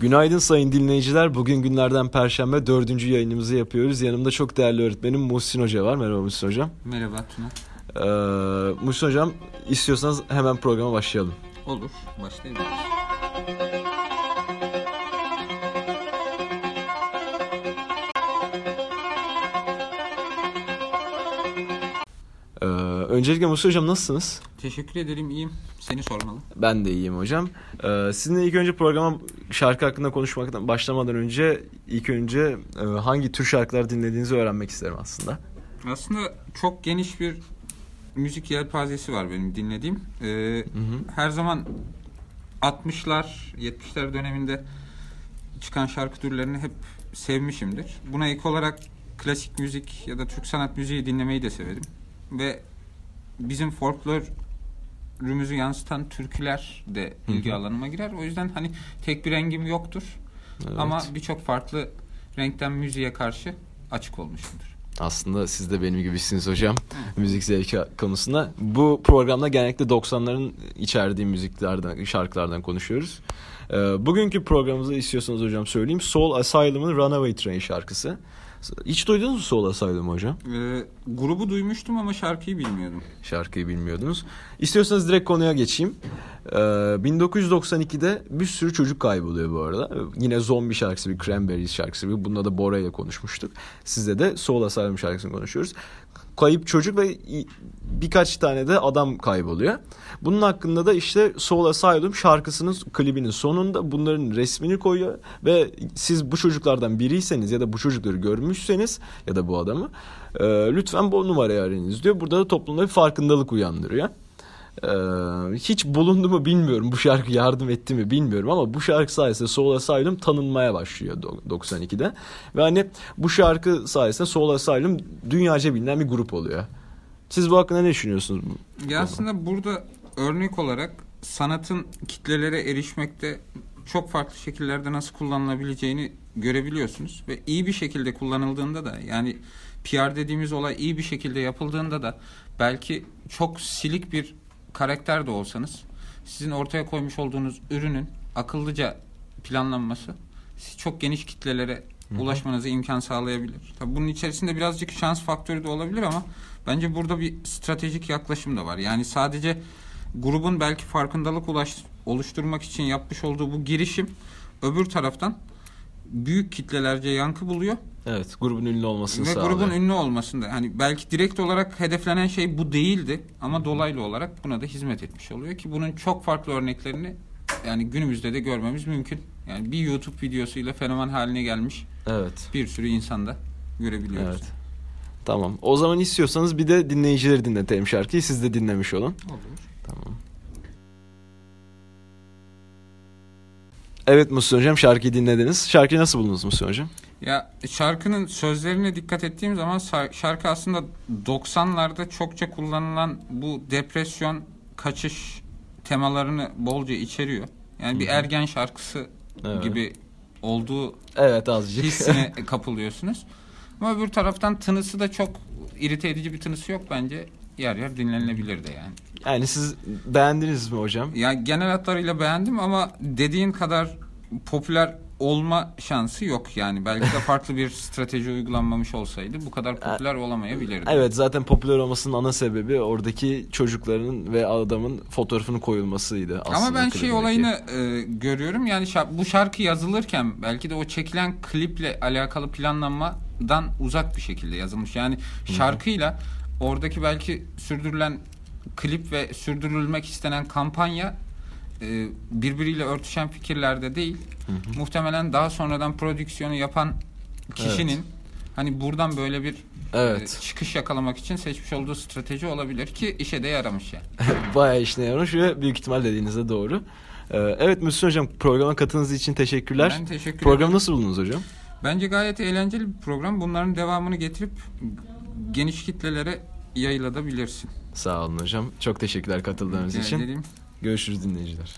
Günaydın sayın dinleyiciler. Bugün günlerden Perşembe dördüncü yayınımızı yapıyoruz. Yanımda çok değerli öğretmenim Muhsin Hoca var. Merhaba Muhsin Hocam. Merhaba Tuna. Ee, Muhsin Hocam istiyorsanız hemen programa başlayalım. Olur, başlayalım. Ee, öncelikle Muhsin Hocam nasılsınız? Teşekkür ederim, iyiyim. Seni sormalı. Ben de iyiyim hocam. Ee, sizinle ilk önce programa şarkı hakkında konuşmaktan başlamadan önce ilk önce e, hangi tür şarkılar dinlediğinizi öğrenmek isterim aslında. Aslında çok geniş bir müzik yelpazesi var benim dinlediğim. Ee, Her zaman 60'lar, 70'ler döneminde çıkan şarkı türlerini hep sevmişimdir. Buna ek olarak klasik müzik ya da Türk sanat müziği dinlemeyi de severim. Ve bizim folklorümüzü yansıtan türküler de ilgi alanıma girer. O yüzden hani tek bir rengim yoktur. Evet. Ama birçok farklı renkten müziğe karşı açık olmuşumdur. Aslında siz de benim gibisiniz hocam müzik zevki konusunda. Bu programda genellikle 90'ların içerdiği müziklerden, şarkılardan konuşuyoruz. Ee, bugünkü programımızda istiyorsanız hocam söyleyeyim. Soul Asylum'ın Runaway Train şarkısı. Hiç duydunuz mu Soul Asylum hocam? Ee, grubu duymuştum ama şarkıyı bilmiyordum. Şarkıyı bilmiyordunuz. İstiyorsanız direkt konuya geçeyim. Ee, 1992'de bir sürü çocuk kayboluyor bu arada. Yine zombi şarkısı bir Cranberries şarkısı bir. Bunda da Bora ile konuşmuştuk. Sizde de Soul Asylum şarkısını konuşuyoruz. Kayıp çocuk ve birkaç tane de adam kayboluyor. Bunun hakkında da işte Soul Asylum şarkısının klibinin sonunda bunların resmini koyuyor ve siz bu çocuklardan biriyseniz ya da bu çocukları görmüşseniz ya da bu adamı e, lütfen bu numarayı arayınız diyor. Burada da toplumda bir farkındalık uyandırıyor. Ee, hiç bulundu mu bilmiyorum bu şarkı yardım etti mi bilmiyorum ama bu şarkı sayesinde Soul Asylum tanınmaya başlıyor do- 92'de ve hani bu şarkı sayesinde Soul Asylum dünyaca bilinen bir grup oluyor. Siz bu hakkında ne düşünüyorsunuz? Ya aslında burada örnek olarak sanatın kitlelere erişmekte çok farklı şekillerde nasıl kullanılabileceğini görebiliyorsunuz ve iyi bir şekilde kullanıldığında da yani PR dediğimiz olay iyi bir şekilde yapıldığında da belki çok silik bir karakter de olsanız sizin ortaya koymuş olduğunuz ürünün akıllıca planlanması çok geniş kitlelere ulaşmanıza imkan sağlayabilir. Tabii bunun içerisinde birazcık şans faktörü de olabilir ama bence burada bir stratejik yaklaşım da var. Yani sadece grubun belki farkındalık ulaş, oluşturmak için yapmış olduğu bu girişim öbür taraftan büyük kitlelerce yankı buluyor Evet grubun ünlü olmasını ve sağlıyor. grubun ünlü olmasında hani belki direkt olarak hedeflenen şey bu değildi ama dolaylı olarak buna da hizmet etmiş oluyor ki bunun çok farklı örneklerini yani günümüzde de görmemiz mümkün. Yani bir YouTube videosuyla fenomen haline gelmiş Evet. bir sürü insanda görebiliyoruz. Evet. Tamam. O zaman istiyorsanız bir de dinleyicileri dinletelim şarkıyı. Siz de dinlemiş olun. Olur. Evet Mustafa Hocam şarkıyı dinlediniz. Şarkıyı nasıl buldunuz Mustafa Hocam? Ya şarkının sözlerine dikkat ettiğim zaman şarkı aslında 90'larda çokça kullanılan bu depresyon, kaçış temalarını bolca içeriyor. Yani bir ergen şarkısı Evet. gibi olduğu Evet azıcık. hissine kapılıyorsunuz. Ama öbür taraftan tınısı da çok irite edici bir tınısı yok bence. Yer yer dinlenilebilir de yani. yani siz beğendiniz mi hocam? Ya genel hatlarıyla beğendim ama dediğin kadar popüler olma şansı yok yani. Belki de farklı bir strateji uygulanmamış olsaydı bu kadar popüler olamayabilirdi. Evet zaten popüler olmasının ana sebebi oradaki çocukların ve adamın fotoğrafının koyulmasıydı aslında. Ama ben şey olayını e, görüyorum yani şa- bu şarkı yazılırken belki de o çekilen kliple alakalı planlanmadan uzak bir şekilde yazılmış. Yani şarkıyla oradaki belki sürdürülen klip ve sürdürülmek istenen kampanya e, birbiriyle örtüşen fikirlerde değil. Muhtemelen daha sonradan prodüksiyonu yapan kişinin hani buradan böyle bir Evet. e, çıkış yakalamak için seçmiş olduğu strateji olabilir ki işe de yaramış yani. Bayağı işine yaramış ve büyük ihtimal dediğinizde doğru. Ee, evet Müslüm Hocam programa katıldığınız için teşekkürler. Ben teşekkür Programı ederim. nasıl buldunuz hocam? Bence gayet eğlenceli bir program. Bunların devamını getirip geniş kitlelere yayılabilirsin. Sağ olun hocam. Çok teşekkürler katıldığınız için. ederim. Görüşürüz dinleyiciler.